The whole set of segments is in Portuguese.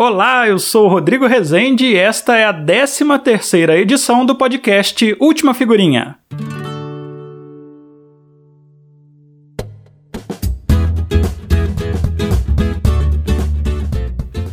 Olá, eu sou o Rodrigo Rezende e esta é a 13 terceira edição do podcast Última Figurinha.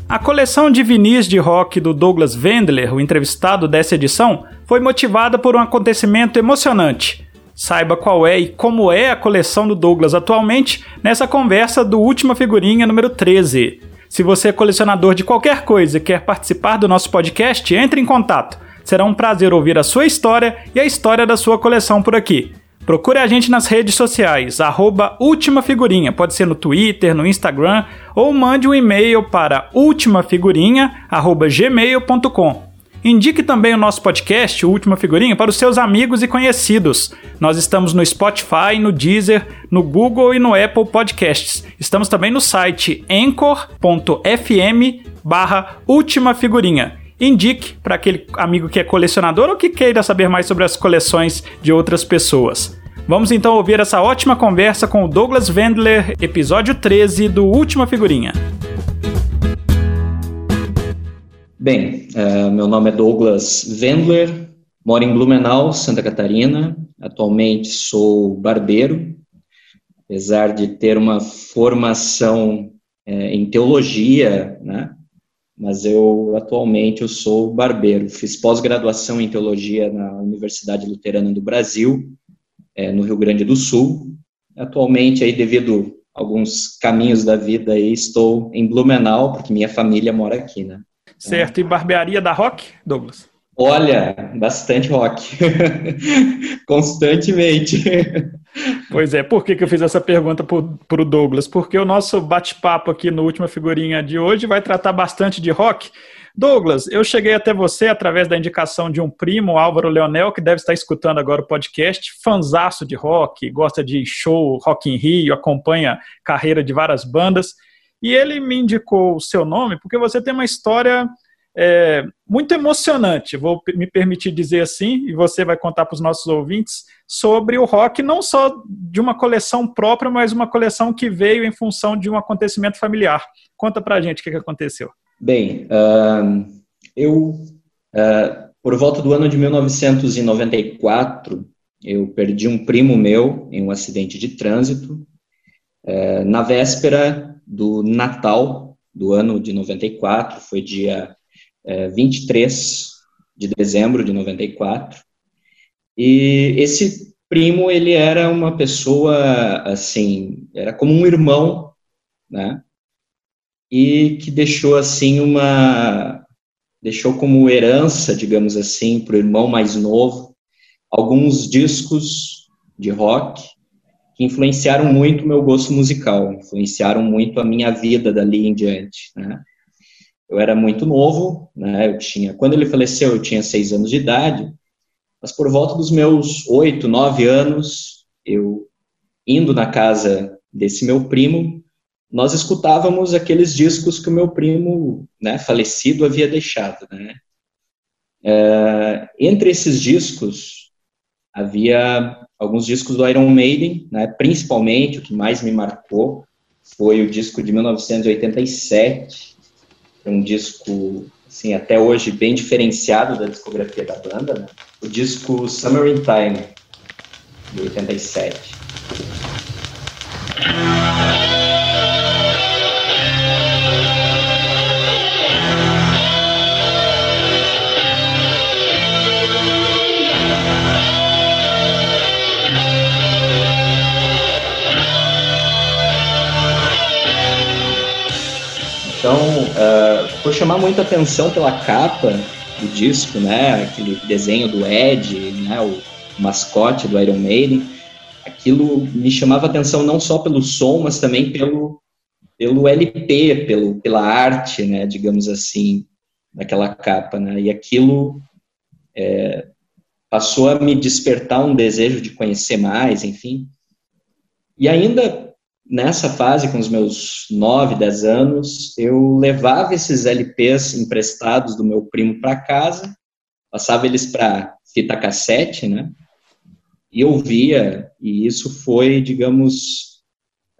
A coleção de vinis de rock do Douglas Wendler, o entrevistado dessa edição, foi motivada por um acontecimento emocionante. Saiba qual é e como é a coleção do Douglas atualmente nessa conversa do Última Figurinha número 13. Se você é colecionador de qualquer coisa e quer participar do nosso podcast, entre em contato. Será um prazer ouvir a sua história e a história da sua coleção por aqui. Procure a gente nas redes sociais, arroba Última Figurinha, pode ser no Twitter, no Instagram, ou mande um e-mail para ultimafigurinha.gmail.com. Indique também o nosso podcast, o Última Figurinha, para os seus amigos e conhecidos. Nós estamos no Spotify, no Deezer, no Google e no Apple Podcasts. Estamos também no site anchor.fm barra Última Figurinha. Indique para aquele amigo que é colecionador ou que queira saber mais sobre as coleções de outras pessoas. Vamos então ouvir essa ótima conversa com o Douglas Wendler, episódio 13 do Última Figurinha. Bem, uh, meu nome é Douglas Wendler, moro em Blumenau, Santa Catarina. Atualmente sou barbeiro, apesar de ter uma formação é, em teologia, né? Mas eu atualmente eu sou barbeiro. Fiz pós-graduação em teologia na Universidade Luterana do Brasil, é, no Rio Grande do Sul. Atualmente aí devido a alguns caminhos da vida aí estou em Blumenau porque minha família mora aqui, né? Certo. E barbearia da Rock, Douglas? Olha, bastante rock. Constantemente. Pois é, por que, que eu fiz essa pergunta para o Douglas? Porque o nosso bate-papo aqui no Última Figurinha de hoje vai tratar bastante de rock. Douglas, eu cheguei até você através da indicação de um primo, Álvaro Leonel, que deve estar escutando agora o podcast, fanzaço de rock, gosta de show Rock in Rio, acompanha carreira de várias bandas. E ele me indicou o seu nome porque você tem uma história é, muito emocionante, vou me permitir dizer assim, e você vai contar para os nossos ouvintes sobre o rock, não só de uma coleção própria, mas uma coleção que veio em função de um acontecimento familiar. Conta para a gente o que, que aconteceu. Bem, uh, eu, uh, por volta do ano de 1994, eu perdi um primo meu em um acidente de trânsito. Uh, na véspera do Natal do ano de 94, foi dia é, 23 de dezembro de 94. E esse primo, ele era uma pessoa, assim, era como um irmão, né? E que deixou, assim, uma... deixou como herança, digamos assim, para o irmão mais novo, alguns discos de rock que influenciaram muito o meu gosto musical, influenciaram muito a minha vida dali em diante, né? Eu era muito novo, né? Eu tinha, quando ele faleceu, eu tinha seis anos de idade, mas por volta dos meus oito, nove anos, eu indo na casa desse meu primo, nós escutávamos aqueles discos que o meu primo, né, falecido, havia deixado, né? É, entre esses discos havia alguns discos do Iron Maiden, né, principalmente o que mais me marcou foi o disco de 1987, um disco assim até hoje bem diferenciado da discografia da banda, né? o disco Summer in Time de 87. Por chamar muita atenção pela capa do disco, né, aquele desenho do Ed, né, o mascote do Iron Maiden, aquilo me chamava atenção não só pelo som, mas também pelo pelo LP, pelo pela arte, né, digamos assim, daquela capa, né, e aquilo é, passou a me despertar um desejo de conhecer mais, enfim. E ainda nessa fase, com os meus 9, 10 anos, eu levava esses LPs emprestados do meu primo para casa, passava eles para fita cassete, né? E ouvia, e isso foi, digamos,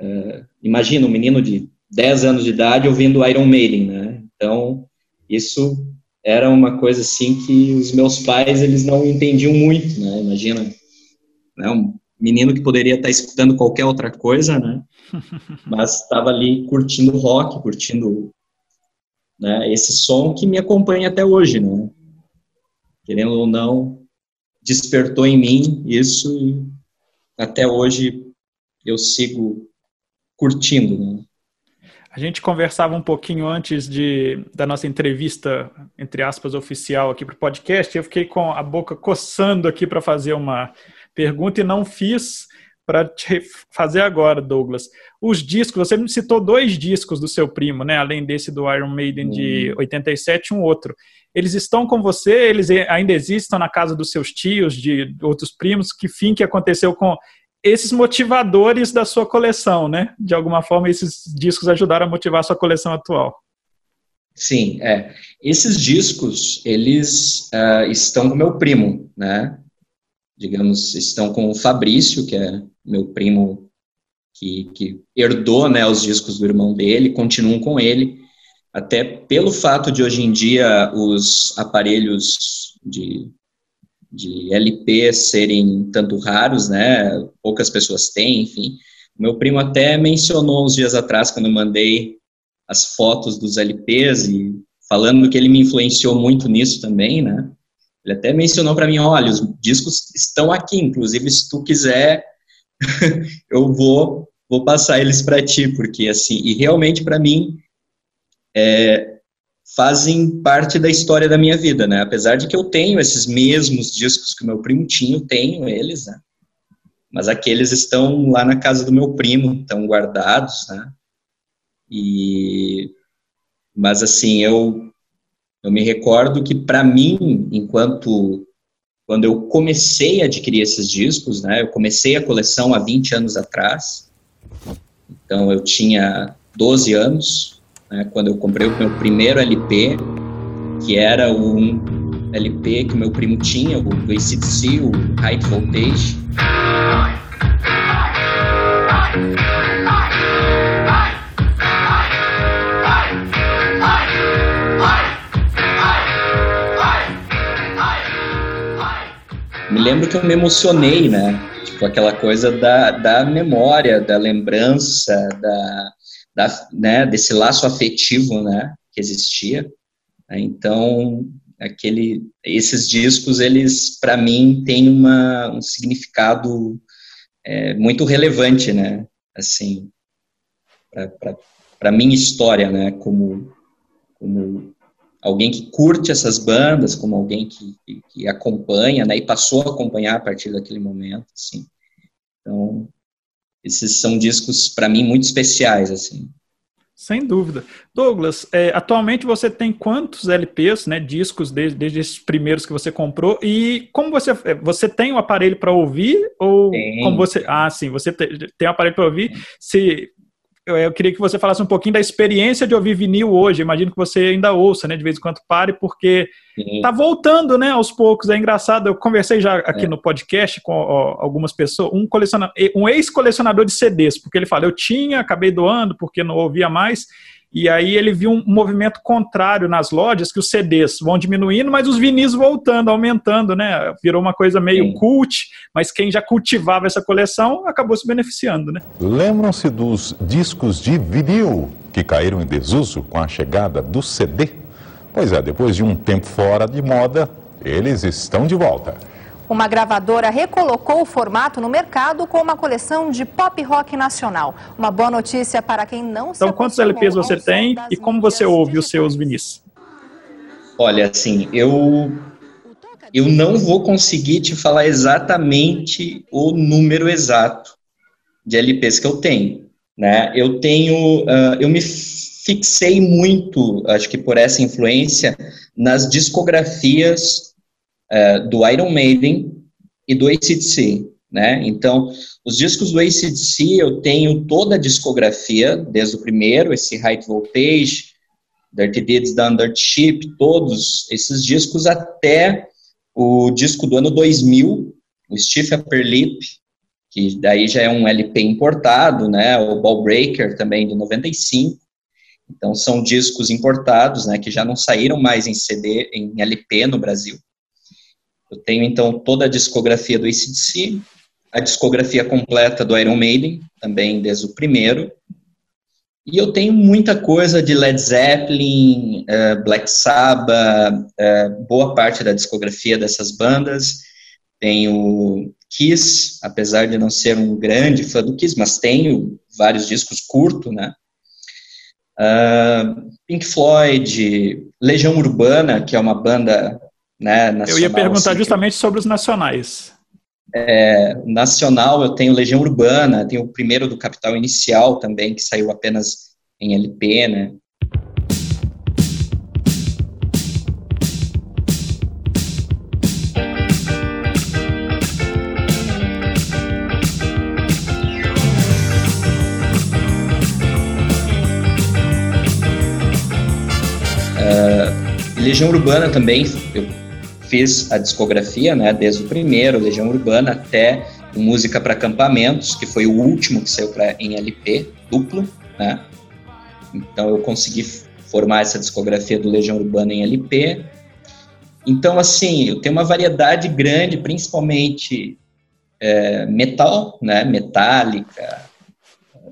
uh, imagina um menino de 10 anos de idade ouvindo Iron Maiden, né? Então, isso era uma coisa assim que os meus pais eles não entendiam muito, né? Imagina, né? Menino que poderia estar escutando qualquer outra coisa, né? Mas estava ali curtindo rock, curtindo né, esse som que me acompanha até hoje, né? Querendo ou não, despertou em mim isso e até hoje eu sigo curtindo, né? A gente conversava um pouquinho antes de, da nossa entrevista, entre aspas, oficial aqui para o podcast. Eu fiquei com a boca coçando aqui para fazer uma pergunta e não fiz para te fazer agora, Douglas. Os discos, você me citou dois discos do seu primo, né? Além desse do Iron Maiden de 87, um outro. Eles estão com você? Eles ainda existem na casa dos seus tios, de outros primos? Que fim que aconteceu com esses motivadores da sua coleção, né? De alguma forma, esses discos ajudaram a motivar a sua coleção atual. Sim, é. Esses discos, eles uh, estão com meu primo, né? Digamos, estão com o Fabrício, que é meu primo que, que herdou né, os discos do irmão dele, continuam com ele, até pelo fato de hoje em dia os aparelhos de de LP serem tanto raros, né? Poucas pessoas têm, enfim. Meu primo até mencionou uns dias atrás, quando eu mandei as fotos dos LPs e falando que ele me influenciou muito nisso também, né? Ele até mencionou para mim, olha, os discos estão aqui, inclusive se tu quiser, eu vou vou passar eles para ti, porque assim, e realmente para mim é, fazem parte da história da minha vida, né? Apesar de que eu tenho esses mesmos discos que o meu primo tinha, tenho eles, né? Mas aqueles estão lá na casa do meu primo, estão guardados, né? E mas assim, eu eu me recordo que para mim, enquanto quando eu comecei a adquirir esses discos, né? Eu comecei a coleção há 20 anos atrás. Então eu tinha 12 anos, né, quando eu comprei o meu primeiro LP, que era um LP que o meu primo tinha, o do ACDC, o High Voltage. Lembro que eu me emocionei, né? Tipo, aquela coisa da, da memória, da lembrança, da, da, né, desse laço afetivo, né, que existia. Então, aquele, esses discos, eles, para mim, têm uma, um significado é, muito relevante, né, assim, para minha história, né, como, como alguém que curte essas bandas, como alguém que, que, que, acompanha, né, e passou a acompanhar a partir daquele momento, assim. Então, esses são discos para mim muito especiais assim. Sem dúvida. Douglas, é, atualmente você tem quantos LPs, né, discos, desde, desde esses primeiros que você comprou? E como você é, você tem o um aparelho para ouvir? Ou tem. como você. Ah, sim, você tem, tem um aparelho para ouvir. Se eu queria que você falasse um pouquinho da experiência de ouvir vinil hoje. Imagino que você ainda ouça, né? De vez em quando pare, porque Sim. tá voltando, né? Aos poucos. É engraçado. Eu conversei já aqui é. no podcast com ó, algumas pessoas, um colecionador, um ex-colecionador de CDs, porque ele fala, eu tinha, acabei doando porque não ouvia mais. E aí ele viu um movimento contrário nas lojas, que os CDs vão diminuindo, mas os vinis voltando, aumentando, né? Virou uma coisa meio Sim. cult, mas quem já cultivava essa coleção acabou se beneficiando, né? Lembram-se dos discos de vinil que caíram em desuso com a chegada do CD? Pois é, depois de um tempo fora de moda, eles estão de volta. Uma gravadora recolocou o formato no mercado com uma coleção de pop rock nacional. Uma boa notícia para quem não Então, quantos LPs você tem e como você ouve os seus vinis? Olha, assim, eu eu não vou conseguir te falar exatamente o número exato de LPs que eu tenho, né? Eu tenho, uh, eu me fixei muito, acho que por essa influência, nas discografias uh, do Iron Maiden e do ACDC, né? Então, os discos do ACDC eu tenho toda a discografia, desde o primeiro, esse High Voltage, Dirty Deeds da Undership, todos esses discos até o disco do ano 2000, o Stiff Upper Lip, que daí já é um LP importado, né? O Ball Breaker também de 95. Então, são discos importados, né, que já não saíram mais em CD, em LP no Brasil. Eu tenho, então, toda a discografia do ACDC, a discografia completa do Iron Maiden, também desde o primeiro, e eu tenho muita coisa de Led Zeppelin, uh, Black Sabbath, uh, boa parte da discografia dessas bandas. Tenho Kiss, apesar de não ser um grande fã do Kiss, mas tenho vários discos curto, né? Uh, Pink Floyd, Legião Urbana, que é uma banda né, nacional. Eu ia perguntar assim, justamente sobre os nacionais. É, nacional, eu tenho Legião Urbana, tenho o primeiro do Capital Inicial também, que saiu apenas em LP, né? Uh, Legião Urbana também, eu fiz a discografia, né, desde o primeiro, Legião Urbana, até Música para Acampamentos, que foi o último que saiu pra, em LP, duplo, né? Então eu consegui formar essa discografia do Legião Urbana em LP. Então, assim, eu tenho uma variedade grande, principalmente é, metal, né, Metallica,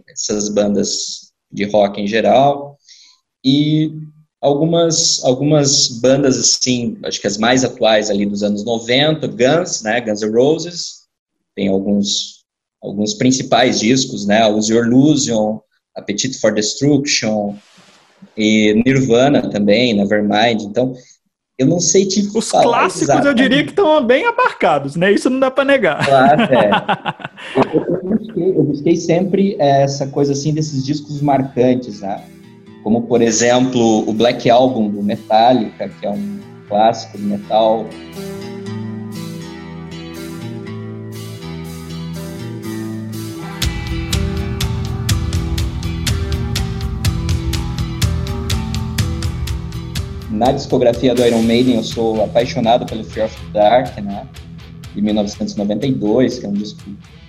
essas bandas de rock em geral, e algumas, algumas bandas, assim, acho que as mais atuais ali dos anos 90, Guns, né, Guns N' Roses, tem alguns, alguns principais discos, né, Use Your Illusion, Appetite for Destruction, e Nirvana também, Nevermind, então, eu não sei te Os clássicos exatamente. eu diria que estão bem abarcados, né? Isso não dá para negar. Claro, é. eu, eu, busquei, eu, busquei, sempre essa coisa assim desses discos marcantes, né? Como por exemplo o Black Album do Metallica, que é um clássico do metal. Na discografia do Iron Maiden, eu sou apaixonado pelo Fear of the Dark, né? De 1992, que é um disco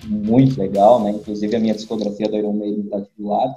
muito legal, né? Inclusive a minha discografia do Iron Maiden está aqui do lado.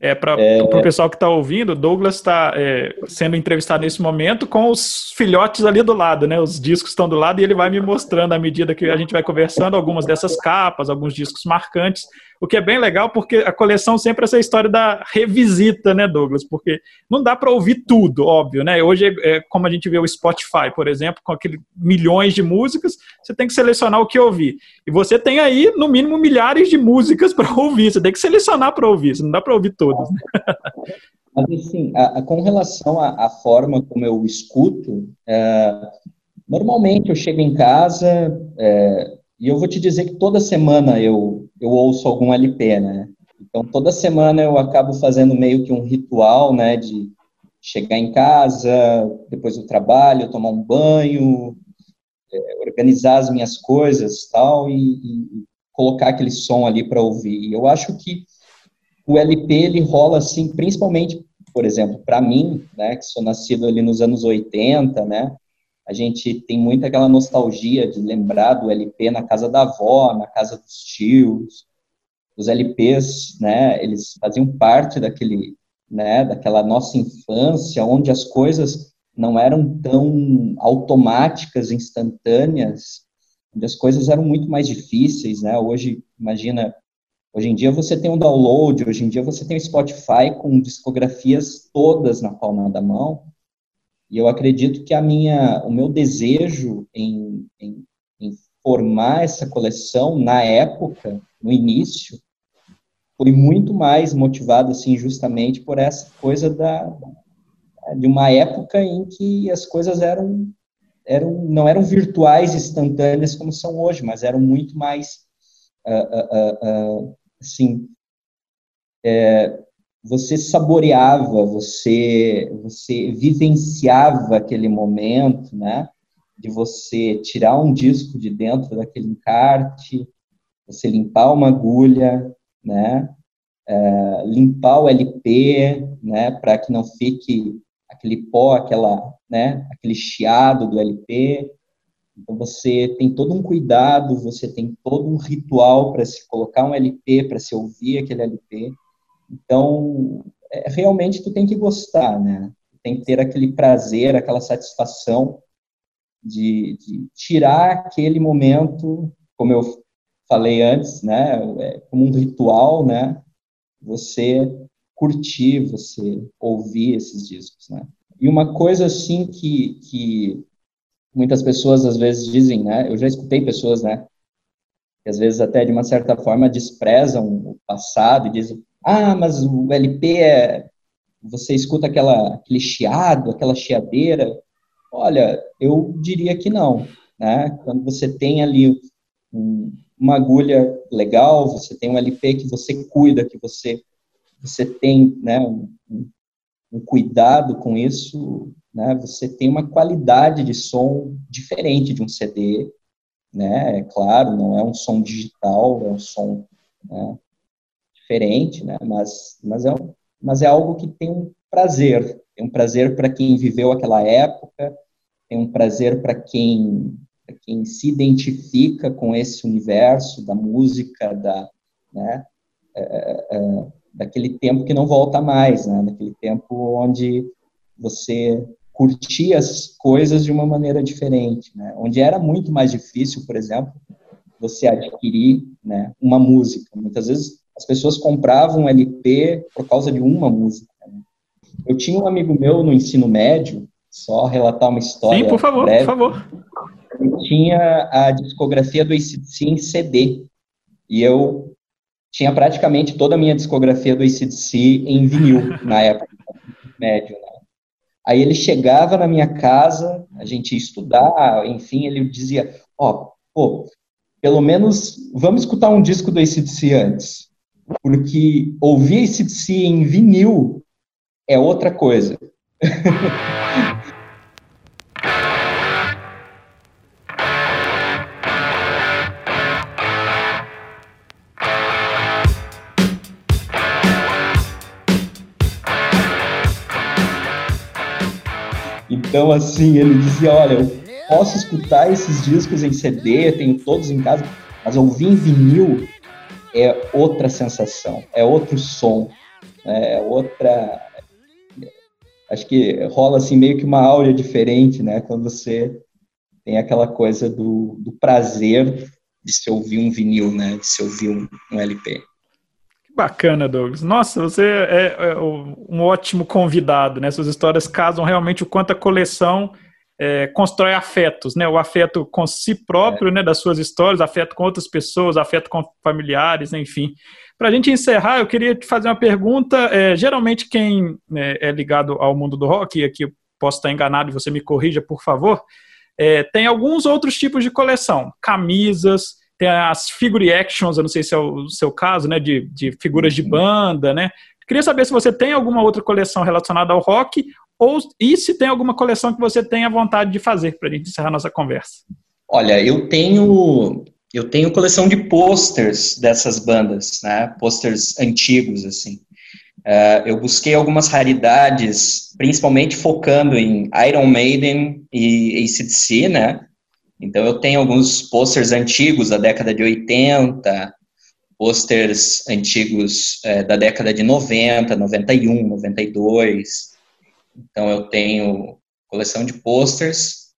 É, para é... o pessoal que está ouvindo, Douglas está é, sendo entrevistado nesse momento com os filhotes ali do lado, né? Os discos estão do lado e ele vai me mostrando à medida que a gente vai conversando algumas dessas capas, alguns discos marcantes o que é bem legal porque a coleção sempre é essa história da revisita, né, Douglas? Porque não dá para ouvir tudo, óbvio, né? Hoje, é, como a gente vê o Spotify, por exemplo, com aqueles milhões de músicas, você tem que selecionar o que ouvir. E você tem aí, no mínimo, milhares de músicas para ouvir, você tem que selecionar para ouvir, você não dá para ouvir todas. Né? Mas, assim, a, a, com relação à, forma como eu escuto, é, normalmente eu chego em casa, é, e eu vou te dizer que toda semana eu, eu ouço algum LP, né? Então, toda semana eu acabo fazendo meio que um ritual, né? De chegar em casa, depois do trabalho, tomar um banho, é, organizar as minhas coisas tal, e, e colocar aquele som ali para ouvir. E eu acho que o LP, ele rola assim, principalmente, por exemplo, para mim, né? Que sou nascido ali nos anos 80, né? a gente tem muito aquela nostalgia de lembrar do LP na casa da avó, na casa dos tios. Os LPs, né, eles faziam parte daquele, né, daquela nossa infância, onde as coisas não eram tão automáticas, instantâneas, onde as coisas eram muito mais difíceis, né? Hoje, imagina, hoje em dia você tem um download, hoje em dia você tem o Spotify com discografias todas na palma da mão, e eu acredito que a minha, o meu desejo em, em, em formar essa coleção na época, no início, foi muito mais motivado assim justamente por essa coisa da de uma época em que as coisas eram eram não eram virtuais instantâneas como são hoje mas eram muito mais uh, uh, uh, assim é, você saboreava, você, você vivenciava aquele momento, né? De você tirar um disco de dentro daquele encarte, você limpar uma agulha, né? É, limpar o LP, né? Para que não fique aquele pó, aquela, né? Aquele chiado do LP. Então você tem todo um cuidado, você tem todo um ritual para se colocar um LP, para se ouvir aquele LP. Então, é, realmente tu tem que gostar, né? Tem que ter aquele prazer, aquela satisfação de, de tirar aquele momento, como eu falei antes, né? É como um ritual, né? Você curtir, você ouvir esses discos, né? E uma coisa assim que, que muitas pessoas às vezes dizem, né? Eu já escutei pessoas, né? Que às vezes até de uma certa forma desprezam o passado e dizem, ah, mas o LP é. Você escuta aquela, aquele chiado, aquela chiadeira. Olha, eu diria que não. Né? Quando você tem ali um, uma agulha legal, você tem um LP que você cuida, que você, você tem né, um, um cuidado com isso, né, você tem uma qualidade de som diferente de um CD, né, é claro, não é um som digital, é um som né, diferente, né, mas, mas, é, mas é algo que tem um prazer, tem um prazer para quem viveu aquela época, tem um prazer para quem, quem se identifica com esse universo da música, da, né, é, é, é, daquele tempo que não volta mais, né, daquele tempo onde você curtia as coisas de uma maneira diferente, né, onde era muito mais difícil, por exemplo, você adquirir né, uma música. Muitas vezes as pessoas compravam um LP por causa de uma música. Né? Eu tinha um amigo meu no ensino médio, só relatar uma história. Sim, por favor, breve, por favor. Eu tinha a discografia do ACDC em CD. E eu tinha praticamente toda a minha discografia do ACDC em vinil, na época, médio, né? Aí ele chegava na minha casa, a gente ia estudar, enfim, ele dizia, ó, oh, pô, pelo menos vamos escutar um disco do ACDC antes porque ouvir esse DC em vinil é outra coisa. Então, assim, ele dizia: Olha, eu posso escutar esses discos em CD, tenho todos em casa, mas ouvir em vinil é outra sensação, é outro som, né, é outra. Acho que rola assim meio que uma áurea diferente, né? Quando você tem aquela coisa do, do prazer de se ouvir um vinil, né? De se ouvir um, um LP. Que bacana, Douglas. Nossa, você é, é um ótimo convidado, né? Suas histórias casam realmente o quanto a coleção é, constrói afetos, né? O afeto com si próprio, é. né? Das suas histórias, afeto com outras pessoas, afeto com familiares, enfim. Para a gente encerrar, eu queria te fazer uma pergunta. É, geralmente, quem né, é ligado ao mundo do rock, e aqui eu posso estar enganado e você me corrija, por favor, é, tem alguns outros tipos de coleção. Camisas, tem as figure actions, eu não sei se é o seu caso, né? De, de figuras de banda, né? Queria saber se você tem alguma outra coleção relacionada ao rock ou e se tem alguma coleção que você tenha vontade de fazer para a gente encerrar nossa conversa. Olha, eu tenho eu tenho coleção de posters dessas bandas, né? Posters antigos assim. Uh, eu busquei algumas raridades, principalmente focando em Iron Maiden e ACDC, né? Então eu tenho alguns posters antigos da década de 80, posters antigos é, da década de 90, 91, 92, então eu tenho coleção de posters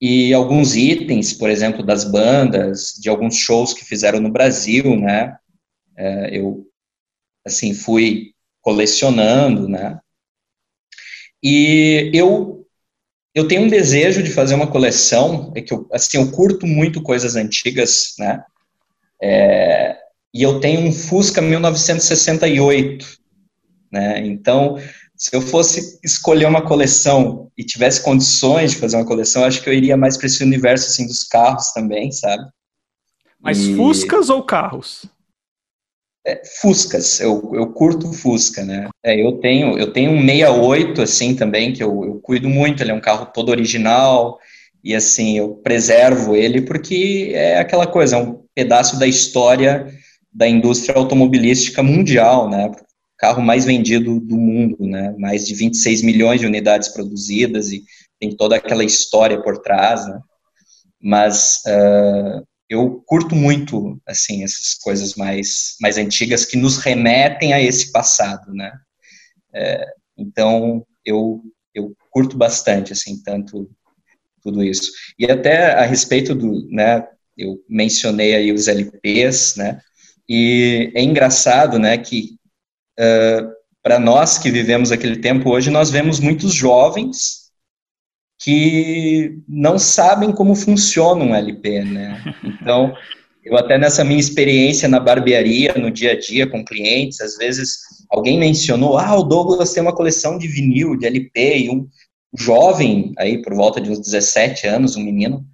e alguns itens, por exemplo, das bandas, de alguns shows que fizeram no Brasil, né? É, eu assim fui colecionando, né? E eu eu tenho um desejo de fazer uma coleção, é que eu assim eu curto muito coisas antigas, né? É, e eu tenho um Fusca 1968, né? Então se eu fosse escolher uma coleção e tivesse condições de fazer uma coleção, acho que eu iria mais para esse universo assim dos carros também, sabe? Mas e... Fuscas ou carros? É, Fuscas, eu, eu curto Fusca, né? É, eu tenho eu tenho um 68 assim também que eu, eu cuido muito. Ele é um carro todo original e assim eu preservo ele porque é aquela coisa, é um pedaço da história da indústria automobilística mundial, né? carro mais vendido do mundo, né? Mais de 26 milhões de unidades produzidas e tem toda aquela história por trás, né? Mas uh, eu curto muito, assim, essas coisas mais, mais antigas que nos remetem a esse passado, né? É, então, eu, eu curto bastante, assim, tanto tudo isso. E até a respeito do, né, eu mencionei aí os LPs, né, e é engraçado, né, que uh, para nós que vivemos aquele tempo hoje, nós vemos muitos jovens que não sabem como funciona um LP, né? Então, eu até nessa minha experiência na barbearia, no dia a dia com clientes, às vezes alguém mencionou, ah, o Douglas tem uma coleção de vinil, de LP, e um jovem, aí por volta de uns 17 anos, um menino,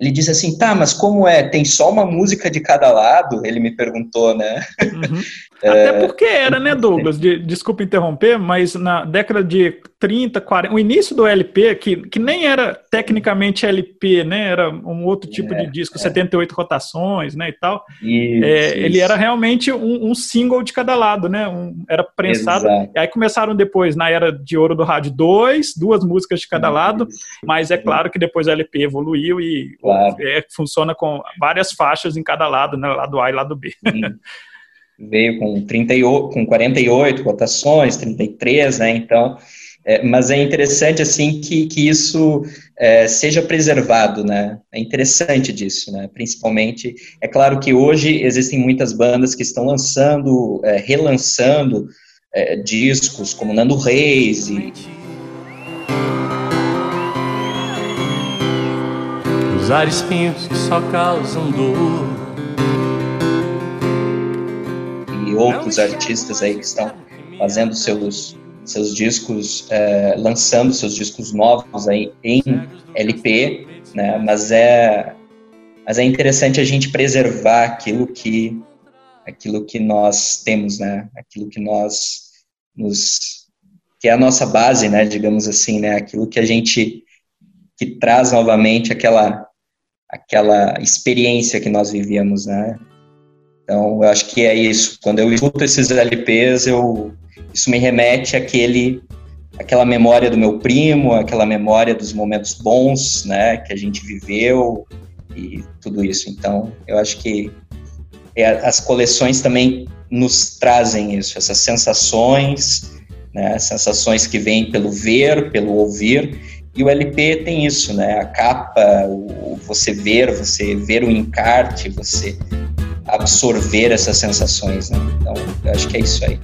ele disse assim, tá, mas como é? Tem só uma música de cada lado? Ele me perguntou, né? Uhum. Até porque era, né, Douglas? De, desculpa interromper, mas na década de 30, 40, o início do LP, que, que nem era tecnicamente LP, né? Era um outro tipo é, de disco, é. 78 rotações, né, e tal. Isso, é, isso. Ele era realmente um, um, single de cada lado, né? Um, era prensado. Exato. E aí começaram depois, na era de ouro do rádio, dois, duas músicas de cada lado, mas é claro que depois o LP evoluiu e claro. é, funciona com várias faixas em cada lado, né? Lado A e lado B. Veio com, 38, com 48 rotações, 33, né? Então é, mas é interessante, assim, que, que isso é, seja preservado, né? É interessante disso, né? Principalmente, é claro que hoje existem muitas bandas que estão lançando, é, relançando é, discos, como Nando Reis e... Usar espinhos que só causam dor E outros artistas aí que estão fazendo seus seus discos, é, lançando seus discos novos aí em LP, né? Mas é, mas é interessante a gente preservar aquilo que, aquilo que nós temos, né? Aquilo que nós nos, que é a nossa base, né? Digamos assim, né? Aquilo que a gente que traz novamente aquela aquela experiência que nós vivíamos, né? Então, eu acho que é isso. Quando eu escuto esses LPs, eu isso me remete àquele, àquela memória do meu primo, aquela memória dos momentos bons, né, que a gente viveu e tudo isso. Então, eu acho que é, as coleções também nos trazem isso, essas sensações, né, sensações que vêm pelo ver, pelo ouvir, e o LP tem isso, né, a capa, o, você ver, você ver o encarte, você absorver essas sensações, né? Então, eu acho que é isso aí.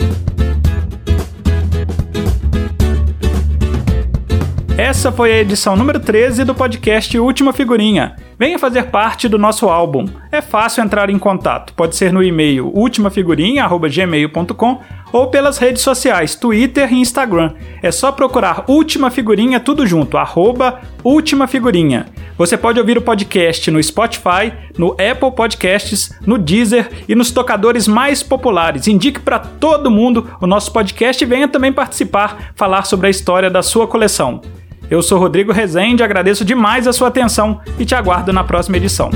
Essa foi a edição número 13 do podcast Última Figurinha. Venha fazer parte do nosso álbum. É fácil entrar em contato. Pode ser no e-mail ultimafigurinha@gmail.com ou pelas redes sociais Twitter e Instagram. É só procurar Última Figurinha tudo junto, arroba Última Figurinha. Você pode ouvir o podcast no Spotify, no Apple Podcasts, no Deezer e nos tocadores mais populares. Indique para todo mundo o nosso podcast e venha também participar, falar sobre a história da sua coleção. Eu sou Rodrigo Rezende, agradeço demais a sua atenção e te aguardo na próxima edição.